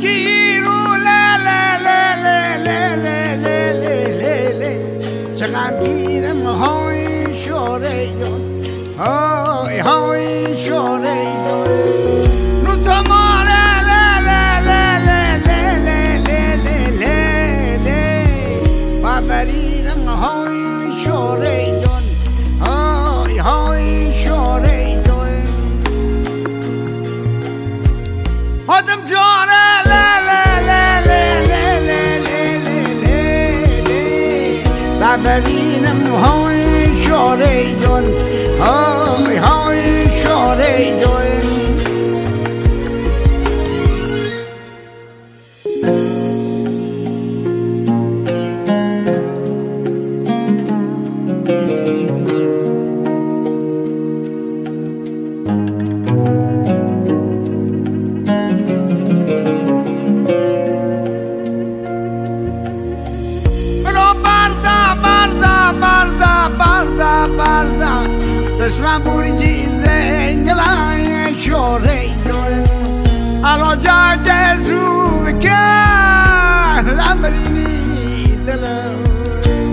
کی رو لاله لاله لاله لاله لاله چنگامیره مهو شوره جون ها یای Barbarina Mahoney.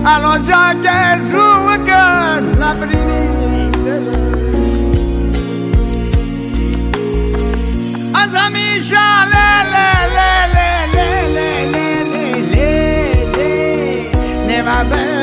Allons già che sugan la primita Azami le le le le le le le le le ne va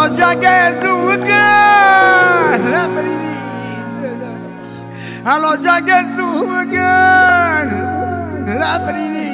roja ke zuga lamrini roja ke zuga lamrini